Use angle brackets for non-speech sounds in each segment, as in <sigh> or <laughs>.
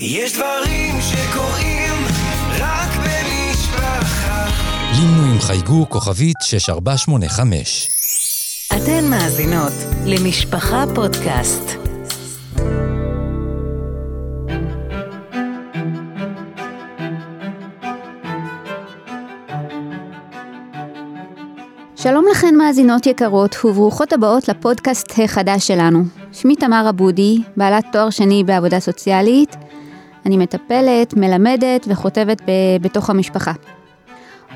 יש דברים שקורים רק במשפחה. לינו עם חייגו כוכבית 6485. אתן מאזינות למשפחה פודקאסט. שלום לכן מאזינות יקרות וברוכות הבאות לפודקאסט החדש שלנו. שמי תמר אבודי, בעלת תואר שני בעבודה סוציאלית. אני מטפלת, מלמדת וכותבת ב- בתוך המשפחה.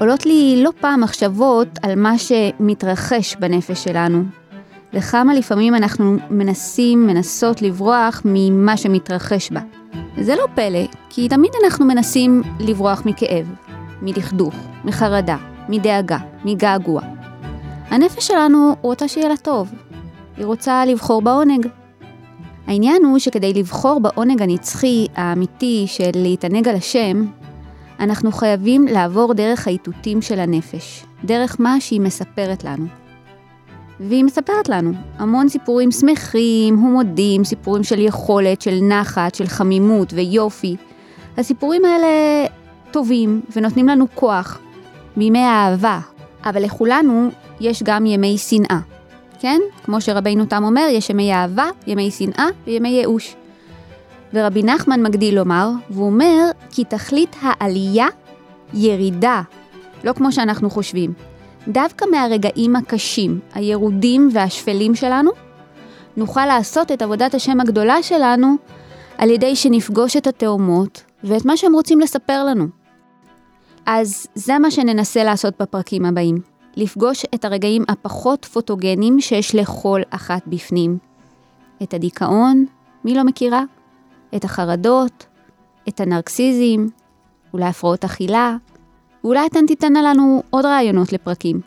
עולות לי לא פעם מחשבות על מה שמתרחש בנפש שלנו, וכמה לפעמים אנחנו מנסים, מנסות לברוח ממה שמתרחש בה. זה לא פלא, כי תמיד אנחנו מנסים לברוח מכאב, מדכדוך, מחרדה, מדאגה, מגעגוע. הנפש שלנו רוצה שיהיה לה טוב. היא רוצה לבחור בעונג. העניין הוא שכדי לבחור בעונג הנצחי, האמיתי, של להתענג על השם, אנחנו חייבים לעבור דרך האיתותים של הנפש, דרך מה שהיא מספרת לנו. והיא מספרת לנו המון סיפורים שמחים, הומודים, סיפורים של יכולת, של נחת, של חמימות ויופי. הסיפורים האלה טובים ונותנים לנו כוח, בימי האהבה, אבל לכולנו יש גם ימי שנאה, כן? כמו שרבינו תם אומר, יש ימי אהבה, ימי שנאה וימי ייאוש. ורבי נחמן מגדיל לומר, והוא אומר כי תכלית העלייה ירידה, לא כמו שאנחנו חושבים. דווקא מהרגעים הקשים, הירודים והשפלים שלנו, נוכל לעשות את עבודת השם הגדולה שלנו על ידי שנפגוש את התאומות ואת מה שהם רוצים לספר לנו. אז זה מה שננסה לעשות בפרקים הבאים. לפגוש את הרגעים הפחות פוטוגנים שיש לכל אחת בפנים. את הדיכאון, מי לא מכירה? את החרדות, את הנרקסיזם, אולי הפרעות אכילה, ואולי אתן תיתנה לנו עוד רעיונות לפרקים.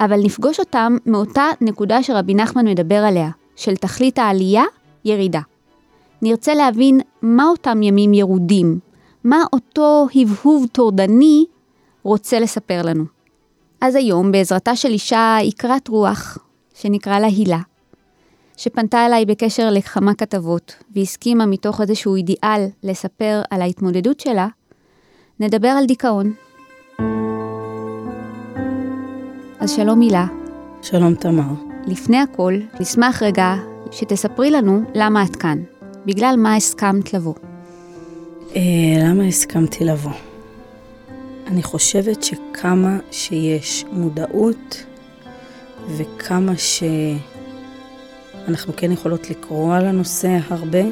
אבל נפגוש אותם מאותה נקודה שרבי נחמן מדבר עליה, של תכלית העלייה, ירידה. נרצה להבין מה אותם ימים ירודים, מה אותו הבהוב טורדני רוצה לספר לנו. אז היום, בעזרתה של אישה יקרת רוח, שנקרא לה הילה, שפנתה אליי בקשר לכמה כתבות, והסכימה מתוך איזשהו אידיאל לספר על ההתמודדות שלה, נדבר על דיכאון. אז שלום הילה. שלום תמר. לפני הכל, נשמח רגע שתספרי לנו למה את כאן. בגלל מה הסכמת לבוא. אה, למה הסכמתי לבוא? אני חושבת שכמה שיש מודעות וכמה שאנחנו כן יכולות לקרוא על הנושא הרבה,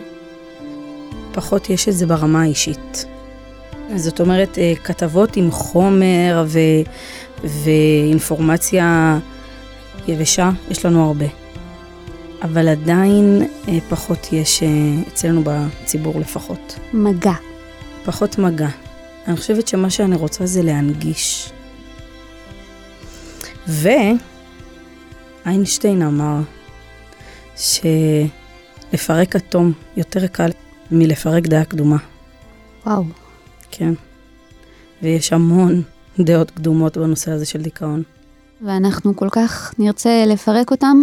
פחות יש את זה ברמה האישית. זאת אומרת, אה, כתבות עם חומר ו... ואינפורמציה יבשה, יש לנו הרבה. אבל עדיין אה, פחות יש אה, אצלנו בציבור לפחות. מגע. פחות מגע. אני חושבת שמה שאני רוצה זה להנגיש. ואיינשטיין אמר שלפרק אטום יותר קל מלפרק דעה קדומה. וואו. כן. ויש המון דעות קדומות בנושא הזה של דיכאון. ואנחנו כל כך נרצה לפרק אותם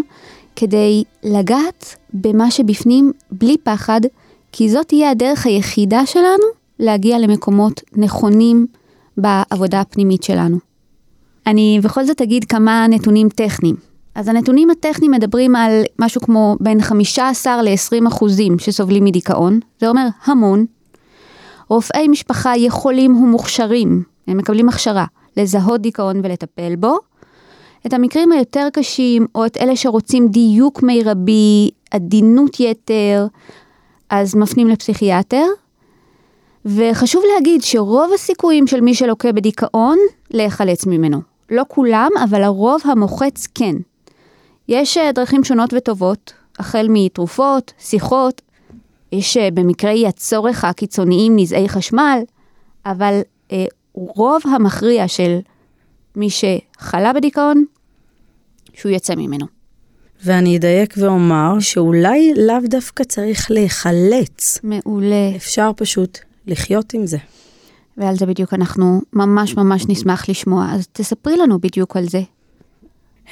כדי לגעת במה שבפנים בלי פחד, כי זאת תהיה הדרך היחידה שלנו להגיע למקומות נכונים בעבודה הפנימית שלנו. אני בכל זאת אגיד כמה נתונים טכניים. אז הנתונים הטכניים מדברים על משהו כמו בין 15 ל-20 אחוזים שסובלים מדיכאון, זה אומר המון. רופאי משפחה יכולים ומוכשרים, הם מקבלים הכשרה, לזהות דיכאון ולטפל בו. את המקרים היותר קשים, או את אלה שרוצים דיוק מרבי, עדינות יתר, אז מפנים לפסיכיאטר. וחשוב להגיד שרוב הסיכויים של מי שלוקה בדיכאון, להיחלץ ממנו. לא כולם, אבל הרוב המוחץ כן. יש אה, דרכים שונות וטובות, החל מתרופות, שיחות, יש אה, במקרי הצורך הקיצוניים נזעי חשמל, אבל אה, רוב המכריע של מי שחלה בדיכאון, שהוא יצא ממנו. ואני אדייק ואומר שאולי לאו דווקא צריך להיחלץ. מעולה. אפשר פשוט לחיות עם זה. ועל זה בדיוק אנחנו ממש ממש נשמח לשמוע, אז תספרי לנו בדיוק על זה.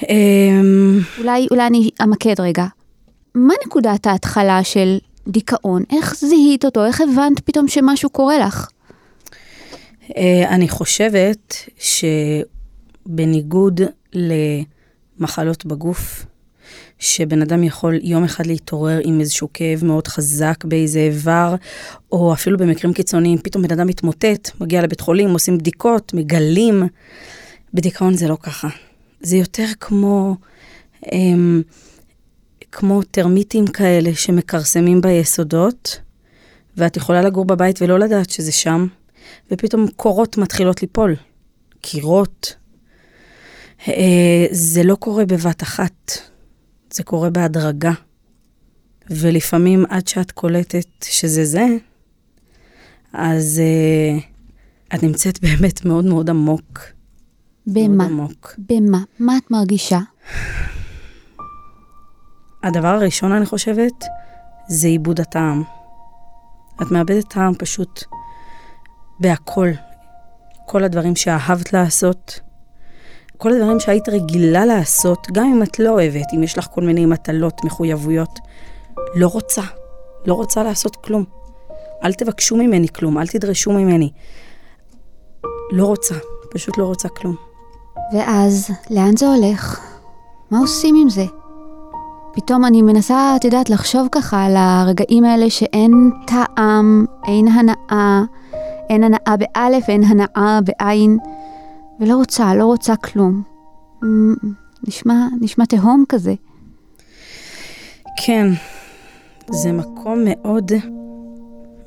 אמ, אולי, אולי אני אמקד רגע. מה נקודת ההתחלה של דיכאון? איך זיהית אותו? איך הבנת פתאום שמשהו קורה לך? אה, אני חושבת שבניגוד למחלות בגוף, שבן אדם יכול יום אחד להתעורר עם איזשהו כאב מאוד חזק באיזה איבר, או אפילו במקרים קיצוניים, פתאום בן אדם מתמוטט, מגיע לבית חולים, עושים בדיקות, מגלים. בדיכאון זה לא ככה. זה יותר כמו, אמ, כמו טרמיטים כאלה שמכרסמים ביסודות, ואת יכולה לגור בבית ולא לדעת שזה שם, ופתאום קורות מתחילות ליפול. קירות. אה, זה לא קורה בבת אחת, זה קורה בהדרגה. ולפעמים עד שאת קולטת שזה זה, אז אה, את נמצאת באמת מאוד מאוד עמוק. במה? מאוד עמוק. במה? מה את מרגישה? הדבר הראשון, אני חושבת, זה עיבוד הטעם. את מאבדת טעם פשוט בהכל. כל הדברים שאהבת לעשות, כל הדברים שהיית רגילה לעשות, גם אם את לא אוהבת, אם יש לך כל מיני מטלות, מחויבויות, לא רוצה. לא רוצה לעשות כלום. אל תבקשו ממני כלום, אל תדרשו ממני. לא רוצה, פשוט לא רוצה כלום. ואז, לאן זה הולך? מה עושים עם זה? פתאום אני מנסה, את יודעת, לחשוב ככה על הרגעים האלה שאין טעם, אין הנאה, אין הנאה באלף, אין הנאה בעין, ולא רוצה, לא רוצה כלום. נשמע, נשמע תהום כזה. כן, זה מקום מאוד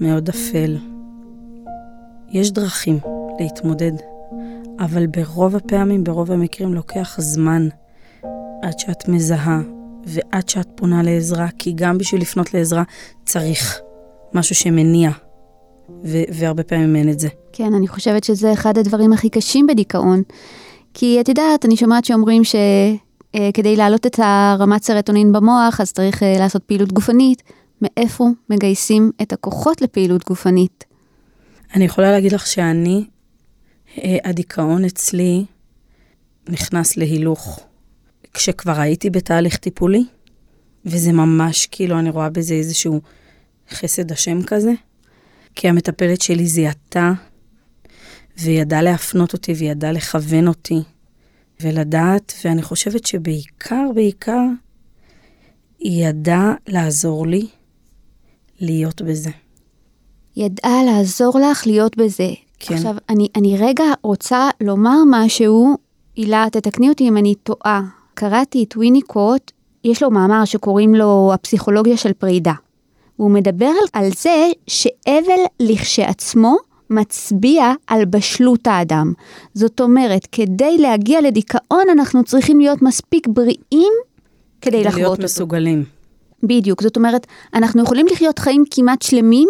מאוד אפל. יש דרכים להתמודד, אבל ברוב הפעמים, ברוב המקרים, לוקח זמן עד שאת מזהה ועד שאת פונה לעזרה, כי גם בשביל לפנות לעזרה צריך משהו שמניע, ו- והרבה פעמים אין את זה. כן, אני חושבת שזה אחד הדברים הכי קשים בדיכאון. כי את יודעת, אני שומעת שאומרים שכדי להעלות את הרמת סרטונין במוח, אז צריך אה, לעשות פעילות גופנית. מאיפה מגייסים את הכוחות לפעילות גופנית? אני יכולה להגיד לך שאני, אה, הדיכאון אצלי נכנס להילוך. כשכבר הייתי בתהליך טיפולי, וזה ממש כאילו, אני רואה בזה איזשהו חסד השם כזה, כי המטפלת שלי זיהתה, וידעה להפנות אותי, וידעה לכוון אותי, ולדעת, ואני חושבת שבעיקר, בעיקר, היא ידעה לעזור לי להיות בזה. ידעה לעזור לך להיות בזה. כן. עכשיו, אני, אני רגע רוצה לומר משהו, הילה, תתקני אותי אם אני טועה. קראתי את ויניקוט, יש לו מאמר שקוראים לו הפסיכולוגיה של פרידה. הוא מדבר על, זה שאבל לכשעצמו מצביע על בשלות האדם. זאת אומרת, כדי להגיע לדיכאון אנחנו צריכים להיות מספיק בריאים כדי לחוות להיות אותו. מסוגלים. בדיוק, זאת אומרת, אנחנו יכולים לחיות חיים כמעט שלמים,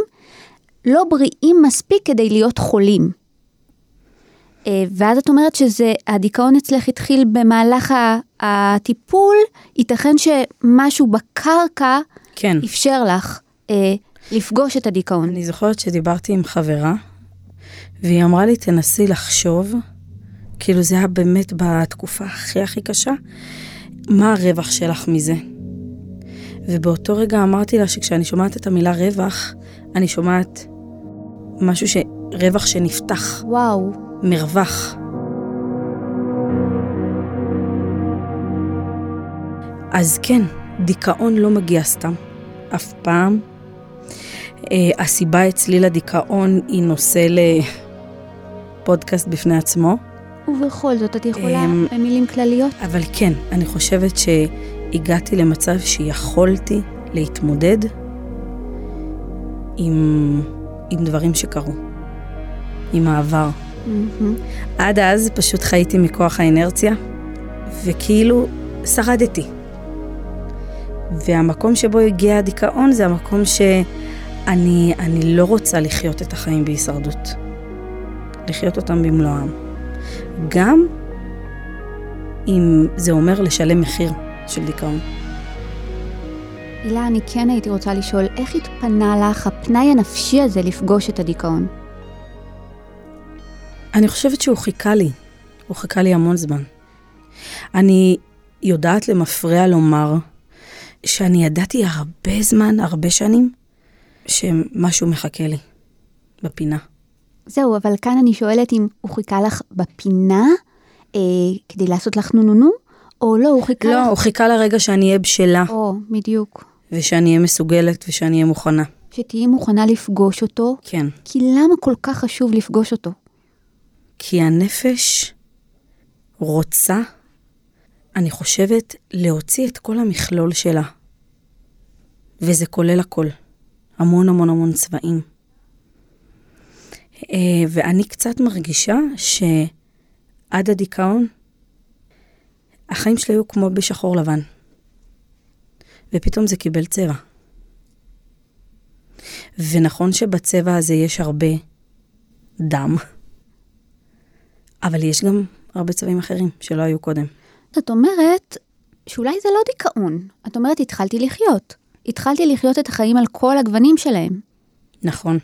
לא בריאים מספיק כדי להיות חולים. אה, ואז את אומרת שהדיכאון אצלך התחיל במהלך הטיפול, ייתכן שמשהו בקרקע כן. אפשר לך אה, לפגוש את הדיכאון. אני זוכרת שדיברתי עם חברה, והיא אמרה לי, תנסי לחשוב, כאילו זה היה באמת בתקופה הכי הכי קשה, מה הרווח שלך מזה? ובאותו רגע אמרתי לה שכשאני שומעת את המילה רווח, אני שומעת משהו ש... רווח שנפתח, וואו, מרווח. אז כן, דיכאון לא מגיע סתם, אף פעם. אה, הסיבה אצלי לדיכאון היא נושא לפודקאסט בפני עצמו, ובכל זאת, את יכולה אמ, במילים כלליות? אבל כן, אני חושבת שהגעתי למצב שיכולתי להתמודד עם, עם דברים שקרו, עם העבר. מהמם. עד אז פשוט חייתי מכוח האינרציה, וכאילו שרדתי. והמקום שבו הגיע הדיכאון זה המקום שאני אני לא רוצה לחיות את החיים בהישרדות. לחיות אותם במלואם. גם אם זה אומר לשלם מחיר של דיכאון. הילה, אני כן הייתי רוצה לשאול, איך התפנה לך הפנאי הנפשי הזה לפגוש את הדיכאון? אני חושבת שהוא חיכה לי, הוא חיכה לי המון זמן. אני יודעת למפרע לומר שאני ידעתי הרבה זמן, הרבה שנים, שמשהו מחכה לי בפינה. זהו, אבל כאן אני שואלת אם הוא חיכה לך בפינה אה, כדי לעשות לך נו-נו-נו, או לא, הוא חיכה לא, לך... הוא חיכה לרגע שאני אהיה בשלה, או, בדיוק. ושאני אהיה מסוגלת ושאני אהיה מוכנה. שתהיי מוכנה לפגוש אותו, כן. כי למה כל כך חשוב לפגוש אותו? כי הנפש רוצה, אני חושבת, להוציא את כל המכלול שלה. וזה כולל הכל. המון המון המון צבעים. אה, ואני קצת מרגישה שעד הדיכאון, החיים שלי היו כמו בשחור לבן. ופתאום זה קיבל צבע. ונכון שבצבע הזה יש הרבה דם, אבל יש גם הרבה צבעים אחרים שלא היו קודם. את אומרת שאולי זה לא דיכאון. את אומרת, התחלתי לחיות. התחלתי לחיות את החיים על כל הגוונים שלהם. נכון.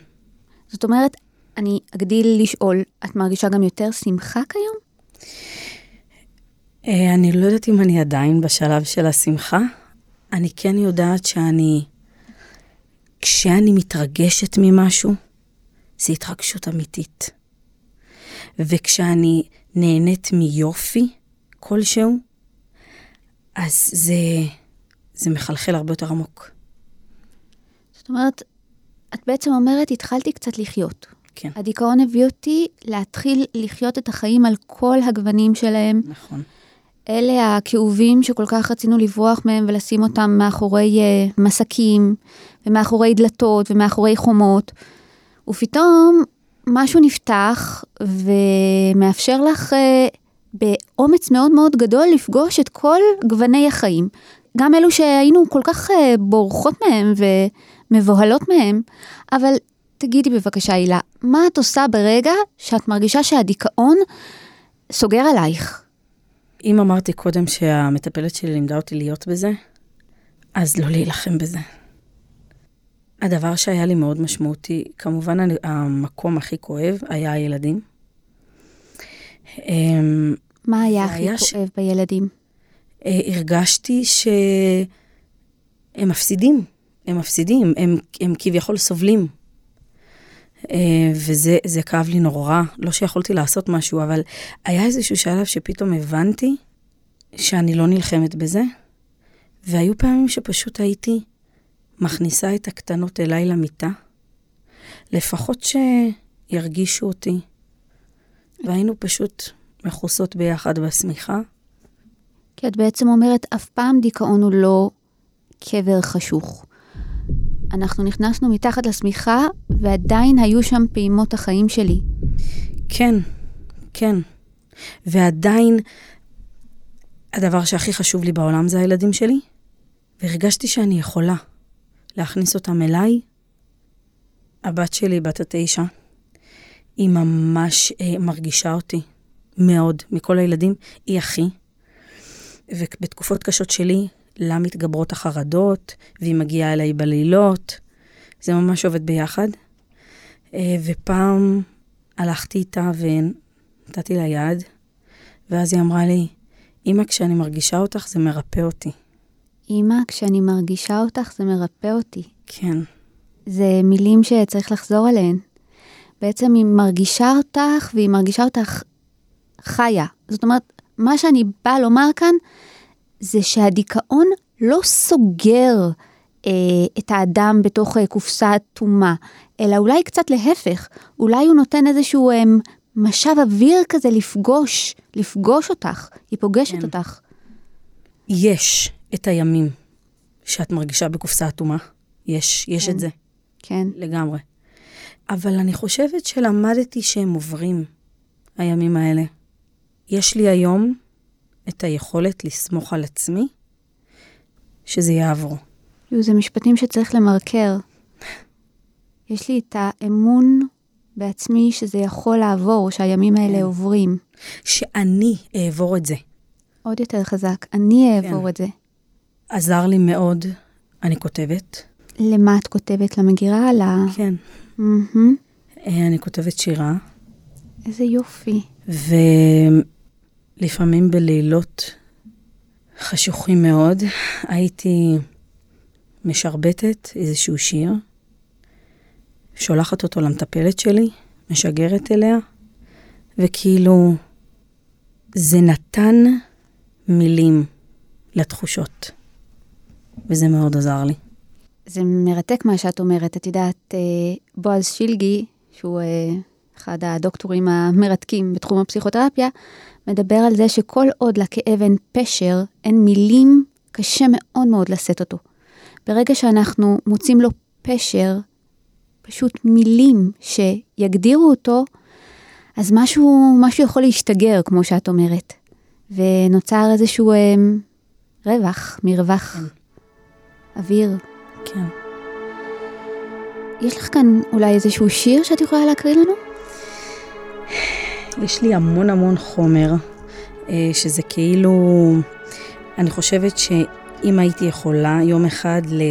זאת אומרת, אני אגדיל לשאול, את מרגישה גם יותר שמחה כיום? אה, אני לא יודעת אם אני עדיין בשלב של השמחה. אני כן יודעת שאני, כשאני מתרגשת ממשהו, זו התרגשות אמיתית. וכשאני נהנית מיופי כלשהו, אז זה, זה מחלחל הרבה יותר עמוק. זאת אומרת, את בעצם אומרת, התחלתי קצת לחיות. כן, הדיכאון הביא אותי להתחיל לחיות את החיים על כל הגוונים שלהם. נכון. אלה הכאובים שכל כך רצינו לברוח מהם ולשים אותם מאחורי uh, מסקים, ומאחורי דלתות, ומאחורי חומות. ופתאום משהו נפתח ומאפשר לך uh, באומץ מאוד מאוד גדול לפגוש את כל גווני החיים. גם אלו שהיינו כל כך uh, בורחות מהם ומבוהלות מהם. אבל תגידי בבקשה, הילה, מה את עושה ברגע שאת מרגישה שהדיכאון סוגר עלייך? אם אמרתי קודם שהמטפלת שלי לימדה אותי להיות בזה, אז לא להילחם בזה. הדבר שהיה לי מאוד משמעותי, כמובן המקום הכי כואב היה הילדים. מה היה הכי היה ש- כואב בילדים? אה, הרגשתי שהם מפסידים, הם מפסידים, הם, הם כביכול סובלים. אה, וזה זה כאב לי נורא, לא שיכולתי לעשות משהו, אבל היה איזשהו שלב שפתאום הבנתי שאני לא נלחמת בזה, והיו פעמים שפשוט הייתי מכניסה את הקטנות אליי למיטה, לפחות שירגישו אותי, והיינו פשוט מכוסות ביחד בשמיכה. כי את בעצם אומרת, אף פעם דיכאון הוא לא קבר חשוך. אנחנו נכנסנו מתחת לשמיכה, ועדיין היו שם פעימות החיים שלי. כן, כן. ועדיין, הדבר שהכי חשוב לי בעולם זה הילדים שלי, והרגשתי שאני יכולה להכניס אותם אליי. הבת שלי, בת התשע, היא ממש אה, מרגישה אותי מאוד מכל הילדים, היא אחי. ובתקופות קשות שלי, לה מתגברות החרדות, והיא מגיעה אליי בלילות. זה ממש עובד ביחד. אה, ופעם הלכתי איתה ונתתי לה יד, ואז היא אמרה לי, אמא, כשאני מרגישה אותך זה מרפא אותי. אמא, כשאני מרגישה אותך זה מרפא אותי. כן, זה מילים שצריך לחזור עליהן. בעצם היא מרגישה אותך, והיא מרגישה אותך חיה. זאת אומרת, מה שאני באה לומר כאן, זה שהדיכאון לא סוגר אה, את האדם בתוך אה, קופסה אטומה, אלא אולי קצת להפך, אולי הוא נותן איזשהו אה, משב אוויר כזה לפגוש, לפגוש אותך, היא פוגשת כן. אותך. יש את הימים שאת מרגישה בקופסה אטומה. יש, יש כן. את זה, כן, לגמרי. אבל אני חושבת שלמדתי שהם עוברים, הימים האלה. יש לי היום את היכולת לסמוך על עצמי שזה יעבור. זה משפטים שצריך למרקר. יש לי את האמון בעצמי שזה יכול לעבור, שהימים האלה כן. עוברים. שאני אעבור את זה. עוד יותר חזק, אני אעבור כן. את זה. עזר לי מאוד, אני כותבת. למה את כותבת? למגירה? ל... כן. אה, אני כותבת שירה, איזה יופי. ולפעמים בלילות חשוכים מאוד, הייתי משרבטת איזשהו שיר, שולחת אותו למטפלת שלי, משגרת אליה, וכאילו, זה נתן מילים לתחושות, וזה מאוד עזר לי. זה מרתק מה שאת אומרת. את יודעת, אה, בועז שילגי, שהוא אה, אחד הדוקטורים המרתקים בתחום הפסיכותרפיה, מדבר על זה שכל עוד לכאב אין פשר, אין מילים, קשה מאוד מאוד לשאת אותו. ברגע שאנחנו מוצאים לו פשר, פשוט מילים שיגדירו אותו, אז משהו, משהו יכול להשתגר, כמו שאת אומרת. ונוצר איזשהו אה, רווח, מרווח, אוויר. כן. יש לך כאן אולי איזשהו שיר שאת יכולה להקריא לנו? יש לי המון המון חומר, אה, שזה כאילו, אני חושבת שאם הייתי יכולה יום אחד ל...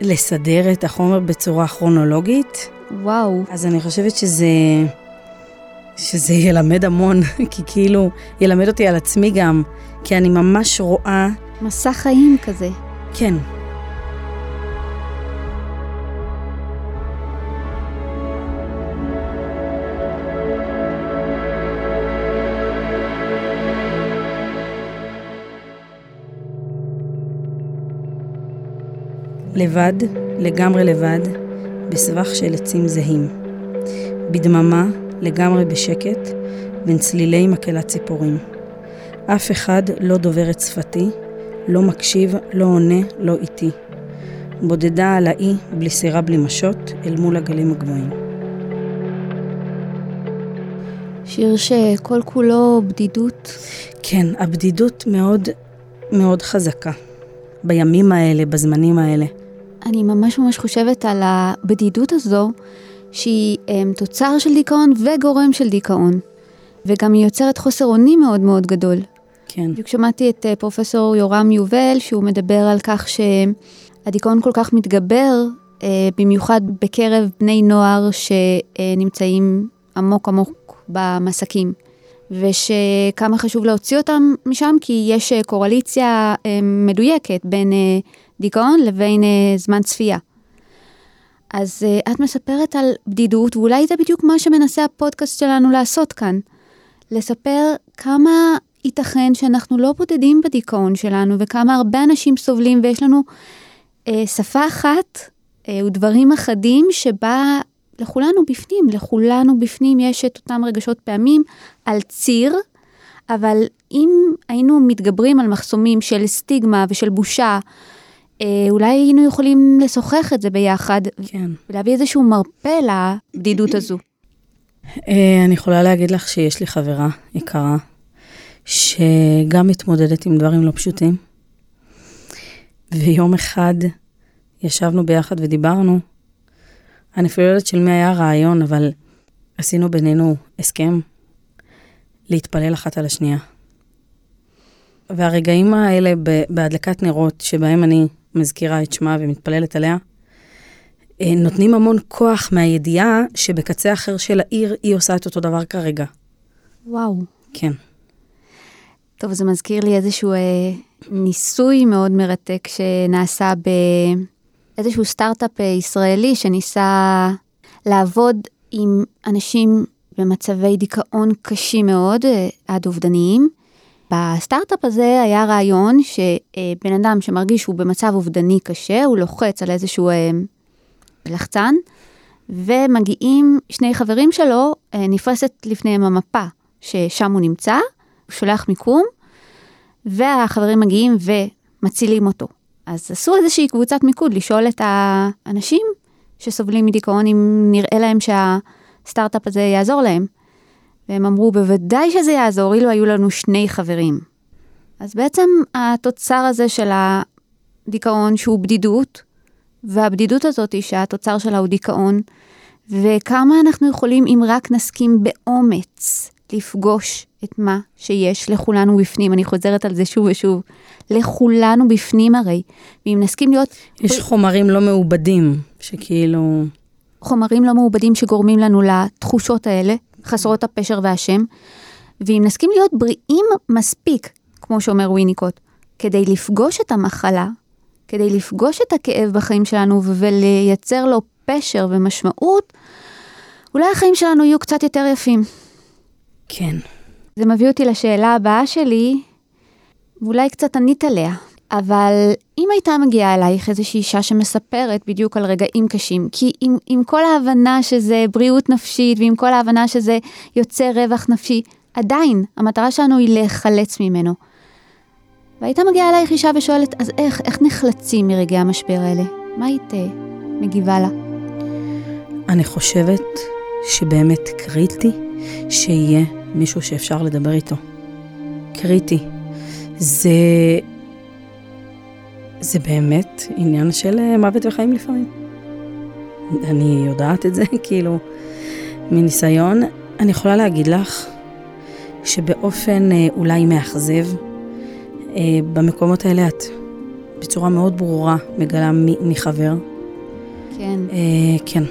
לסדר את החומר בצורה כרונולוגית, וואו. אז אני חושבת שזה, שזה ילמד המון, <laughs> כי כאילו, ילמד אותי על עצמי גם, כי אני ממש רואה, מסע חיים כזה. כן, לבד, לגמרי לבד, בסבך של עצים זהים. בדממה, לגמרי בשקט, בין צלילי מקהלת ציפורים. אף אחד לא דובר את שפתי, לא מקשיב, לא עונה, לא איתי. בודדה על האי, בלי סירה בלי משות, אל מול הגלים הגבוהים. שיר שכל כולו בדידות. כן, הבדידות מאוד מאוד חזקה. בימים האלה, בזמנים האלה. אני ממש ממש חושבת על הבדידות הזו, שהיא um, תוצר של דיכאון וגורם של דיכאון. וגם היא יוצרת חוסר אונים מאוד מאוד גדול. כן. בדיוק שמעתי את uh, פרופסור יורם יובל, שהוא מדבר על כך שהדיכאון כל כך מתגבר, uh, במיוחד בקרב בני נוער שנמצאים עמוק עמוק במסקים. ושכמה חשוב להוציא אותם משם, כי יש אה, קורליציה אה, מדויקת בין אה, דיכאון לבין זמן צפייה. אז את מספרת על בדידות, ואולי זה בדיוק מה שמנסה הפודקאסט שלנו לעשות כאן. לספר כמה ייתכן שאנחנו לא בודדים בדיכאון שלנו, וכמה הרבה אנשים סובלים, ויש לנו אה, שפה אחת אה, ודברים אחדים שבה לכולנו בפנים, לכולנו בפנים יש את אותם רגשות פעמים על ציר, אבל אם היינו מתגברים על מחסומים של סטיגמה ושל בושה, אה, אולי היינו יכולים לשוחח את זה ביחד, כן. ולהביא איזשהו מרפא לבדידות הזו. אה, אני יכולה להגיד לך שיש לי חברה יקרה, שגם מתמודדת עם דברים לא פשוטים, ויום אחד ישבנו ביחד ודיברנו, אני אפילו לא יודעת של מי היה הרעיון, אבל עשינו בינינו הסכם להתפלל אחת על השנייה. והרגעים האלה בהדלקת נרות, שבהם אני מזכירה את שמה ומתפללת עליה, אה, נותנים המון כוח מהידיעה שבקצה אחר של העיר היא עושה את אותו דבר כרגע. וואו. כן. טוב, זה מזכיר לי איזשהו אה, ניסוי מאוד מרתק שנעשה ב... איזשהו סטארט-אפ אה, ישראלי שניסה לעבוד עם אנשים במצבי דיכאון קשים מאוד, אה, עד אובדניים. בסטארט-אפ הזה היה רעיון שבן אדם שמרגיש שהוא במצב אובדני קשה, הוא לוחץ על איזשהו אה, לחצן, ומגיעים שני חברים שלו, נפרסת לפניהם המפה ששם הוא נמצא, הוא שולח מיקום, והחברים מגיעים ומצילים אותו. אז עשו איזושהי קבוצת מיקוד לשאול את האנשים שסובלים מדיכאון אם נראה להם שהסטארט-אפ הזה יעזור להם. והם אמרו, בוודאי שזה יעזור, אילו היו לנו שני חברים. אז בעצם התוצר הזה של הדיכאון שהוא בדידות, והבדידות הזאת היא שהתוצר שלה הוא דיכאון, וכמה אנחנו יכולים אם רק נסכים באומץ לפגוש את מה שיש לכולנו בפנים. אני חוזרת על זה שוב ושוב. לכולנו בפנים הרי. ואם נסכים להיות... יש חומרים לא מעובדים, שכאילו... חומרים לא מעובדים שגורמים לנו לתחושות האלה, חסרות הפשר והשם. ואם נסכים להיות בריאים מספיק, כמו שאומר וויניקוט, כדי לפגוש את המחלה, כדי לפגוש את הכאב בחיים שלנו ולייצר לו פשר ומשמעות, אולי החיים שלנו יהיו קצת יותר יפים. כן. זה מביא אותי לשאלה הבאה שלי, ואולי קצת ענית עליה, אבל אם הייתה מגיעה אלייך איזושהי אישה שמספרת בדיוק על רגעים קשים, כי עם, עם כל ההבנה שזה בריאות נפשית ועם כל ההבנה שזה יוצר רווח נפשי, עדיין המטרה שלנו היא להיחלץ ממנו. והייתה מגיעה אלייך אישה ושואלת, אז איך, איך נחלצים מרגעי המשבר האלה? מה היית אה, מגיבה לה? אני חושבת שבאמת קריטי שיהיה מישהו שאפשר לדבר איתו. קריטי. זה... זה באמת עניין של אה, מוות וחיים לפעמים. אני יודעת את זה, <laughs> כאילו, מניסיון. אני יכולה להגיד לך שבאופן אה, אולי מאכזב, אה, במקומות האלה את בצורה מאוד ברורה מגלה מי, מי חבר. כן. אה, כן,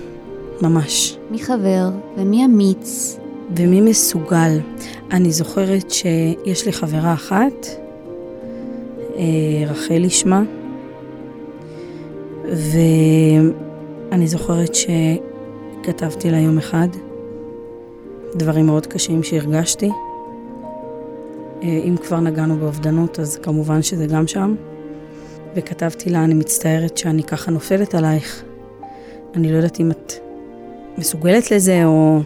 ממש. מי חבר ומי אמיץ? ומי מסוגל. אני זוכרת שיש לי חברה אחת, רחלי שמה, ואני זוכרת שכתבתי לה יום אחד דברים מאוד קשים שהרגשתי. אה, אם כבר נגענו באובדנות, אז כמובן שזה גם שם. וכתבתי לה, אני מצטערת שאני ככה נופלת עלייך. אני לא יודעת אם את מסוגלת לזה, או...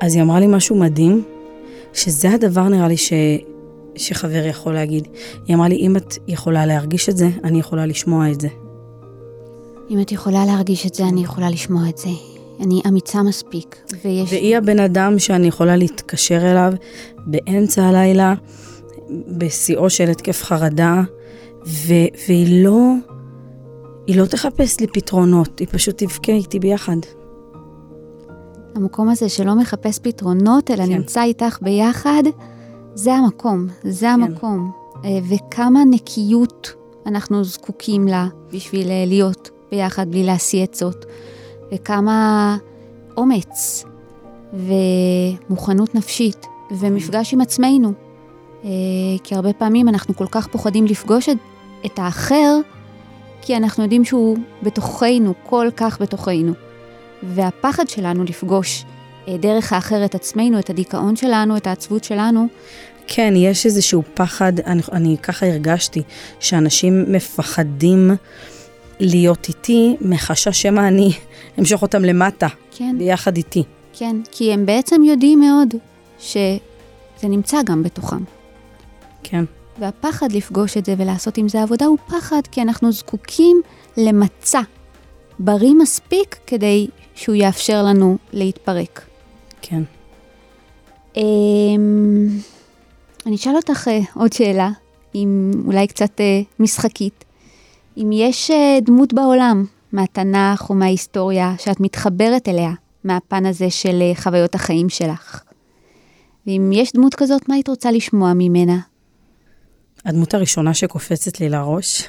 אז היא אמרה לי משהו מדהים, שזה הדבר נראה לי ש... שחבר יכול להגיד. היא אמרה לי, אם את יכולה להרגיש את זה, אני יכולה לשמוע את זה. אם את יכולה להרגיש את זה, אני יכולה לשמוע את זה. אני אמיצה מספיק, ויש... והיא הבן אדם שאני יכולה להתקשר אליו באמצע הלילה, בשיאו של התקף חרדה, ו- והיא לא, היא לא תחפש לי פתרונות, היא פשוט תבכה איתי ביחד. המקום הזה שלא מחפש פתרונות, אלא כן. נמצא איתך ביחד, זה המקום, זה המקום. אה, וכמה נקיות אנחנו זקוקים לה בשביל אה, להיות ביחד בלי להשיא עצות, וכמה אומץ ומוכנות נפשית ומפגש עם עצמנו. אה, כי הרבה פעמים אנחנו כל כך פוחדים לפגוש את, את האחר, כי אנחנו יודעים שהוא בתוכנו, כל כך בתוכנו. והפחד שלנו לפגוש דרך האחר את עצמנו, את הדיכאון שלנו, את העצבות שלנו, כן, יש איזשהו פחד, אני, אני ככה הרגשתי, שאנשים מפחדים להיות איתי מחשש שמא אני <laughs> אמשוך אותם למטה, כן, ביחד איתי. כן, כי הם בעצם יודעים מאוד שזה נמצא גם בתוכם. כן, והפחד לפגוש את זה ולעשות עם זה עבודה הוא פחד, כי אנחנו זקוקים למצע בריא מספיק כדי שהוא יאפשר לנו להתפרק. כן. אמ, אני אשאל אותך אה, עוד שאלה, אם אולי קצת אה, משחקית. אם יש אה, דמות בעולם, מהתנ"ך או מההיסטוריה, שאת מתחברת אליה, מהפן הזה של חוויות החיים שלך. ואם יש דמות כזאת, מה היית רוצה לשמוע ממנה? הדמות הראשונה שקופצת לי לראש,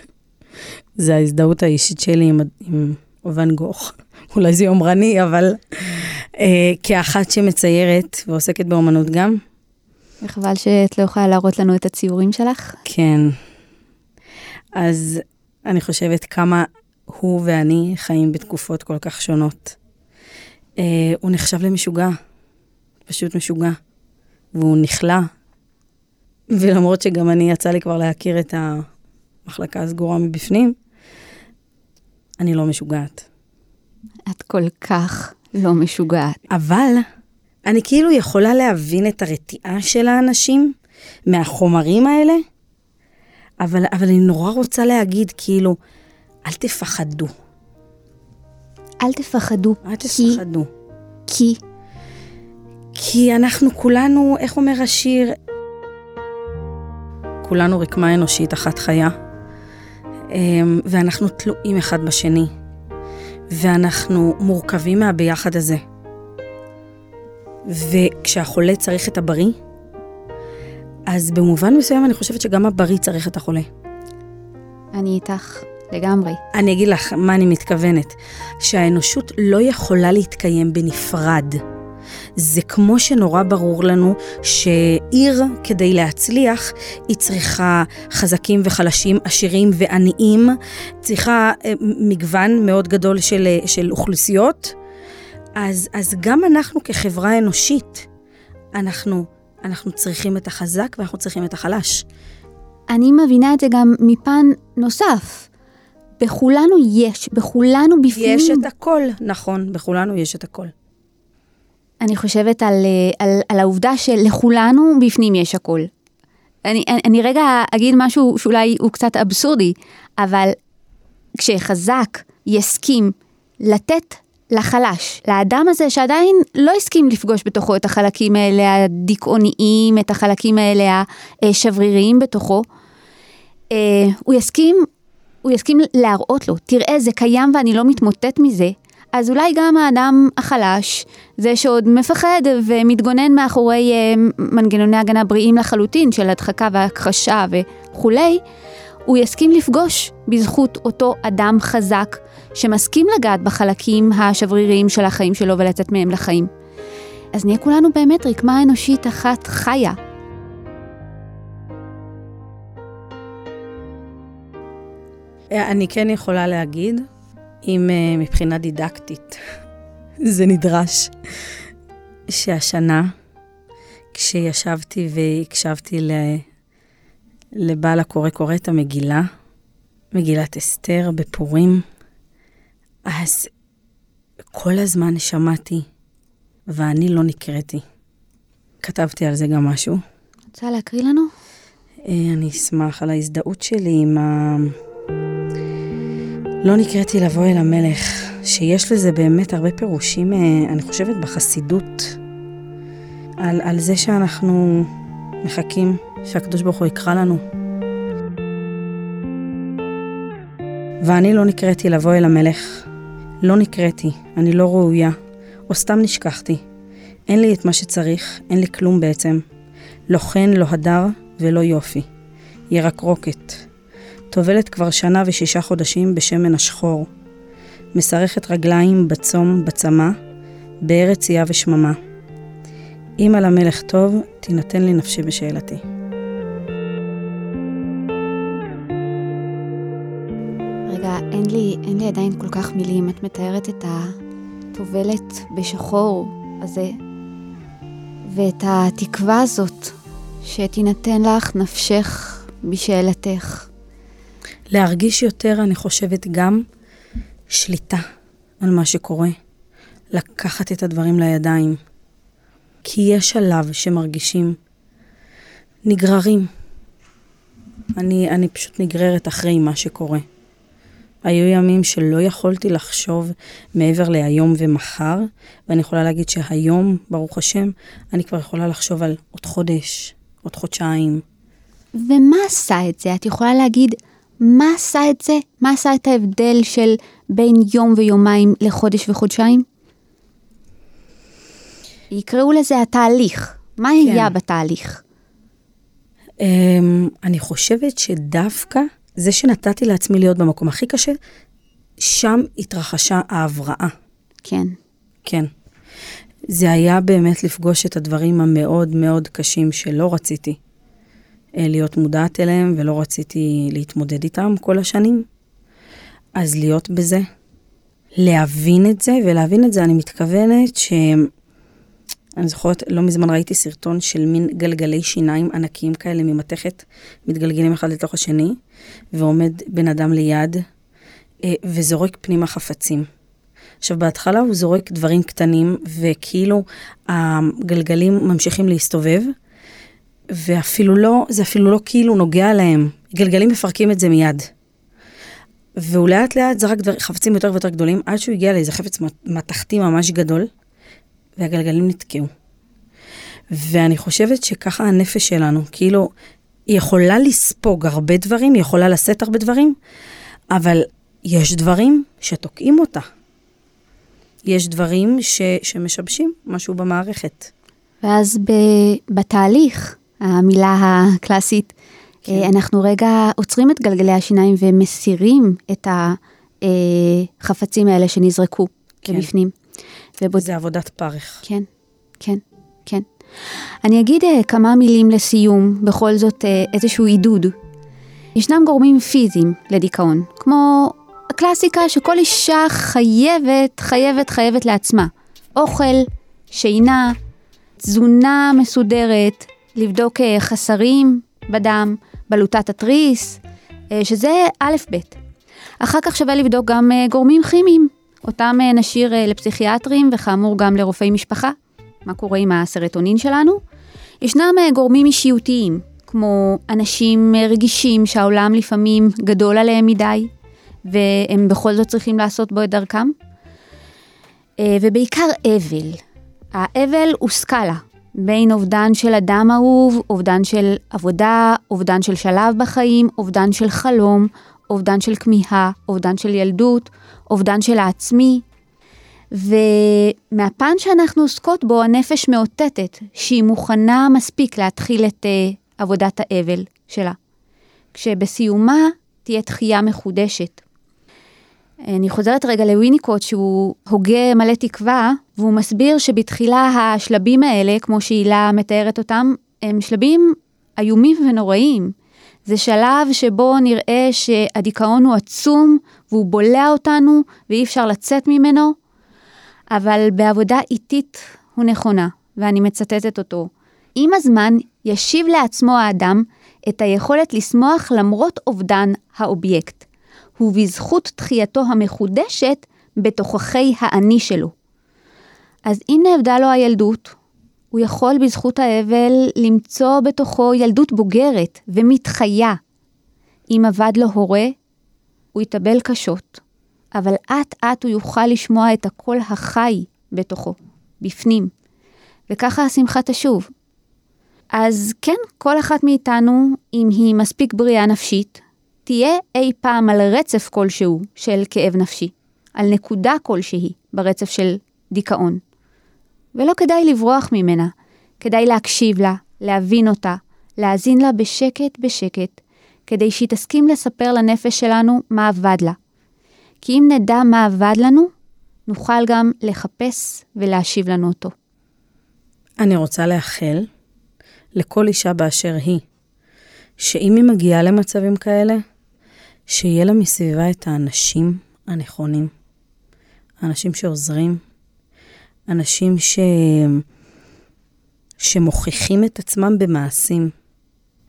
זה ההזדהות האישית שלי עם, עם ואן גוך. אולי זה יומרני, אבל אה, כאחת שמציירת ועוסקת באומנות גם, וחבל שאת לא יכולה להראות לנו את הציורים שלך. כן. אז אני חושבת כמה הוא ואני חיים בתקופות כל כך שונות. אה, הוא נחשב למשוגע, פשוט משוגע, והוא נכלא. ולמרות שגם אני, יצא לי כבר להכיר את המחלקה הסגורה מבפנים, אני לא משוגעת. את כל כך לא משוגעת. אבל אני כאילו יכולה להבין את הרתיעה של האנשים מהחומרים האלה, אבל, אבל אני נורא רוצה להגיד, כאילו, אל תפחדו. אל תפחדו, אל תפחדו. כי כי אנחנו כולנו, איך אומר השיר? כולנו רקמה אנושית אחת חיה, אמ, ואנחנו תלויים אחד בשני, ואנחנו מורכבים מהביחד הזה. וכשהחולה צריך את הבריא, אז במובן מסוים אני חושבת שגם הבריא צריך את החולה. אני איתך לגמרי. אני אגיד לך מה אני מתכוונת. שהאנושות לא יכולה להתקיים בנפרד. זה כמו שנורא ברור לנו שעיר, כדי להצליח, היא צריכה חזקים וחלשים, עשירים ועניים, צריכה אה, מגוון מאוד גדול של, אה, של אוכלוסיות. אז, אז גם אנחנו כחברה אנושית, אנחנו, אנחנו צריכים את החזק ואנחנו צריכים את החלש. אני מבינה את זה גם מפן נוסף. בכולנו יש, בכולנו בפנים. יש את הכל, נכון, בכולנו יש את הכל. אני חושבת על, אה, על, על העובדה שלכולנו בפנים יש הכל. אני, אני, אני רגע אגיד משהו שאולי הוא קצת אבסורדי, אבל כשחזק יסכים לתת לחלש, לאדם הזה שעדיין לא הסכים לפגוש בתוכו את החלקים האלה הדיכאוניים, את החלקים האלה השבריריים בתוכו, אה, הוא יסכים, הוא יסכים להראות לו, תראה זה קיים ואני לא מתמוטט מזה, אז אולי גם האדם החלש, זה שעוד מפחד ומתגונן מאחורי אה, מנגנוני הגנה בריאים לחלוטין של הדחקה והכחשה וכולי, הוא יסכים לפגוש בזכות אותו אדם חזק שמסכים לגעת בחלקים השבריריים של החיים שלו ולצאת מהם לחיים. אז נהיה כולנו באמת רקמה אנושית אחת חיה. אני כן יכולה להגיד, אם אה, מבחינה דידקטית <laughs> זה נדרש, שהשנה, כשישבתי והקשבתי לבעל הקורא קורא את המגילה, מגילת אסתר בפורים, אז כל הזמן שמעתי, ואני לא נקראתי. כתבתי על זה גם משהו. רוצה להקריא לנו? אה, אני אשמח על ההזדהות שלי עם ה... לא נקראתי לבוא אל המלך, שיש לזה באמת הרבה פירושים, אה, אני חושבת, בחסידות, על, על זה שאנחנו מחכים שהקדוש ברוך הוא יקרא לנו. ואני לא נקראתי לבוא אל המלך. לא נקראתי, אני לא ראויה, או סתם נשכחתי. אין לי את מה שצריך, אין לי כלום בעצם. לא חן, לא הדר ולא יופי. ירקרוקת. טובלת כבר שנה ושישה חודשים בשמן השחור. משרכת רגליים בצום, בצמא, בארץ צייה ושממה. אם על המלך טוב, תינתן לי נפשי בשאלתי. רגע, אין לי, אין לי עדיין כל כך מילים. את מתארת את הטובלת בשחור הזה, ואת התקווה הזאת שתינתן לך נפשך בשאלתך. להרגיש יותר, אני חושבת, גם שליטה על מה שקורה. לקחת את הדברים לידיים. כי יש שלב שמרגישים נגררים. אני, אני פשוט נגררת אחרי מה שקורה. היו ימים שלא יכולתי לחשוב מעבר להיום ומחר, ואני יכולה להגיד שהיום, ברוך השם, אני כבר יכולה לחשוב על עוד חודש, עוד חודשיים. ומה עשה את זה? את יכולה להגיד, מה עשה את זה? מה עשה את ההבדל של בין יום ויומיים לחודש וחודשיים? יקראו לזה התהליך. מה כן. היה בתהליך? Um, אני חושבת שדווקא זה שנתתי לעצמי להיות במקום הכי קשה, שם התרחשה ההבראה. כן. כן. זה היה באמת לפגוש את הדברים המאוד מאוד קשים שלא רציתי להיות מודעת אליהם ולא רציתי להתמודד איתם כל השנים. אז להיות בזה, להבין את זה, ולהבין את זה, אני מתכוונת ש... אני זוכרת, לא מזמן ראיתי סרטון של מין גלגלי שיניים ענקיים כאלה ממתכת, מתגלגלים אחד לתוך השני, ועומד בן אדם ליד, אה, וזורק פנימה חפצים. עכשיו, בהתחלה הוא זורק דברים קטנים, וכאילו הגלגלים ממשיכים להסתובב, ואפילו לא, זה אפילו לא כאילו נוגע להם. גלגלים מפרקים את זה מיד. והוא לאט לאט זרק דבר, חפצים יותר ויותר גדולים, עד שהוא הגיע לאיזה חפץ מתכתי ממש גדול, והגלגלים נתקעו. ואני חושבת שככה הנפש שלנו, כאילו, היא יכולה לספוג הרבה דברים, היא יכולה לשאת הרבה דברים, אבל יש דברים שתוקעים אותה. יש דברים ש, שמשבשים משהו במערכת. ואז ב, בתהליך, המילה הקלאסית, כן. אנחנו רגע עוצרים את גלגלי השיניים ומסירים את החפצים האלה שנזרקו כן. בפנים. ובוד... זה עבודת פרך. כן, כן, כן. אני אגיד אה, כמה מילים לסיום, בכל זאת אה, איזשהו עידוד. ישנם גורמים פיזיים לדיכאון, כמו הקלאסיקה שכל אישה חייבת, חייבת, חייבת לעצמה. אוכל, שינה, תזונה מסודרת, לבדוק אה, חסרים בדם, בלוטת התריס, אה, שזה א' ב'. אחר כך שווה לבדוק גם אה, גורמים כימיים, אותם נשאיר לפסיכיאטרים וכאמור גם לרופאי משפחה. מה קורה עם הסרטונין שלנו? ישנם גורמים אישיותיים, כמו אנשים רגישים שהעולם לפעמים גדול עליהם מדי, והם בכל זאת צריכים לעשות בו את דרכם. ובעיקר אבל. האבל הוא סקאלה, בין אובדן של אדם אהוב, אובדן של עבודה, אובדן של שלב בחיים, אובדן של חלום, אובדן של כמיהה, אובדן של ילדות, אובדן של העצמי. ומהפן שאנחנו עוסקות בו, הנפש מאותתת שהיא מוכנה מספיק להתחיל את uh, עבודת האבל שלה. כשבסיומה תהיה תחייה מחודשת. אני חוזרת רגע לוויניקוט שהוא הוגה מלא תקווה, והוא מסביר שבתחילה השלבים האלה, כמו שהילה מתארת אותם, הם שלבים איומים ונוראים. זה שלב שבו נראה שהדיכאון הוא עצום והוא בולע אותנו ואי אפשר לצאת ממנו, אבל בעבודה איטית הוא נכונה, ואני מצטטת אותו. עם הזמן ישיב לעצמו האדם את היכולת לשמוח למרות אובדן האובייקט. ובזכות תחייתו המחודשת בתוככי האני שלו. אז אם נאבדה לו הילדות, הוא יכול בזכות האבל למצוא בתוכו ילדות בוגרת ומתחיה. אם אבד לו הורה, הוא יתאבל קשות, אבל אט אט הוא יוכל לשמוע את הקול החי בתוכו, בפנים, וככה השמחה תשוב. אז כן, כל אחת מאיתנו, אם היא מספיק בריאה נפשית, תהיה אי פעם על רצף כלשהו של כאב נפשי, על נקודה כלשהי ברצף של דיכאון. ולא כדאי לברוח ממנה, כדאי להקשיב לה, להבין אותה, להאזין לה בשקט בשקט, כדי שהיא תסכים לספר לנפש שלנו מה אבד לה. כי אם נדע מה אבד לנו, נוכל גם לחפש ולהשיב לנו אותו. אני רוצה לאחל לכל אישה באשר היא, שאם היא מגיעה למצבים כאלה, שיהיה לה מסביבה את האנשים הנכונים, אנשים שעוזרים, אנשים ש... שמוכיחים את עצמם במעשים,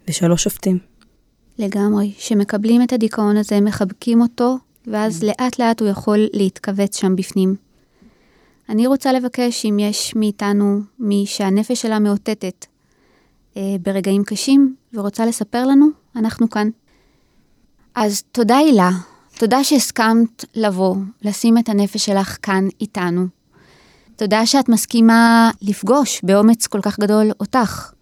ושלא שופטים. לגמרי, שמקבלים את הדיכאון הזה, מחבקים אותו, ואז לאט לאט הוא יכול להתכווץ שם בפנים. אני רוצה לבקש אם יש מאיתנו מי שהנפש שלה מאותתת אה, ברגעים קשים ורוצה לספר לנו, אנחנו כאן. אז תודה הילה, תודה שהסכמת לבוא, לשים את הנפש שלך כאן איתנו. תודה שאת מסכימה לפגוש באומץ כל כך גדול אותך,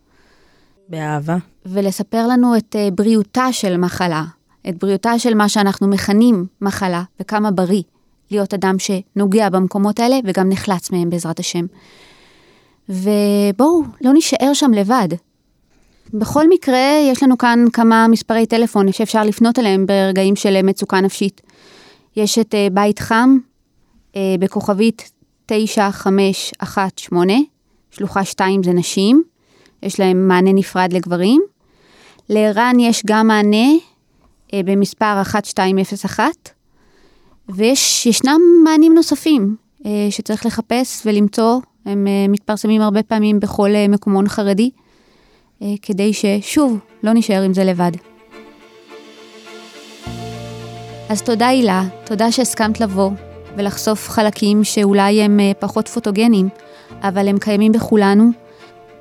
באהבה. ולספר לנו את אה, בריאותה של מחלה, את בריאותה של מה שאנחנו מכנים מחלה, וכמה בריא להיות אדם שנוגע במקומות האלה וגם נחלץ מהם בעזרת השם. ובואו, לא נישאר שם לבד. בכל מקרה, יש לנו כאן כמה מספרי טלפון שאפשר לפנות אליהם ברגעים של מצוקה נפשית. יש את אה, בית חם אה, בכוכבית 9518, שלוחה 2 זה נשים, יש להם מענה נפרד לגברים. לערן יש גם מענה אה, במספר 1201, וישנם מענים נוספים אה, שצריך לחפש ולמצוא, הם אה, מתפרסמים הרבה פעמים בכל אה, מקומון חרדי, אה, כדי ששוב, לא נשאר עם זה לבד. אז תודה הילה, תודה שהסכמת לבוא ולחשוף חלקים שאולי הם אה, פחות פוטוגנים, אבל הם קיימים בכולנו,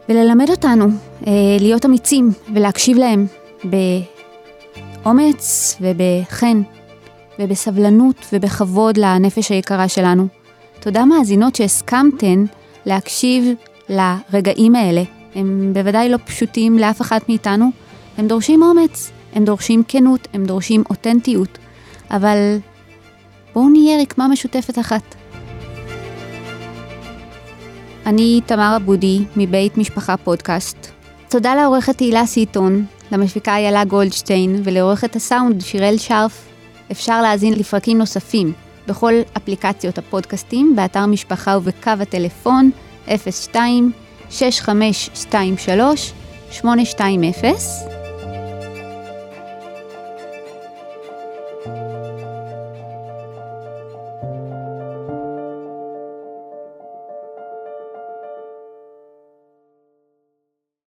וללמד אותנו אה, להיות אמיצים ולהקשיב להם באומץ ובחן ובסבלנות ובכבוד לנפש היקרה שלנו. תודה מאזינות שהסכמתן להקשיב לרגעים האלה. הם בוודאי לא פשוטים לאף אחת מאיתנו, הם דורשים אומץ, הם דורשים כנות, הם דורשים אותנטיות, אבל בואו נהיה רקמה משותפת אחת. אני תמרה בודי, מבית משפחה פודקאסט. תודה לעורכת תהילה סיטון, למפיקה איילה גולדשטיין ולעורכת הסאונד שיראל שרף. אפשר להאזין לפרקים נוספים בכל אפליקציות הפודקאסטים, באתר משפחה ובקו הטלפון 02 6523 820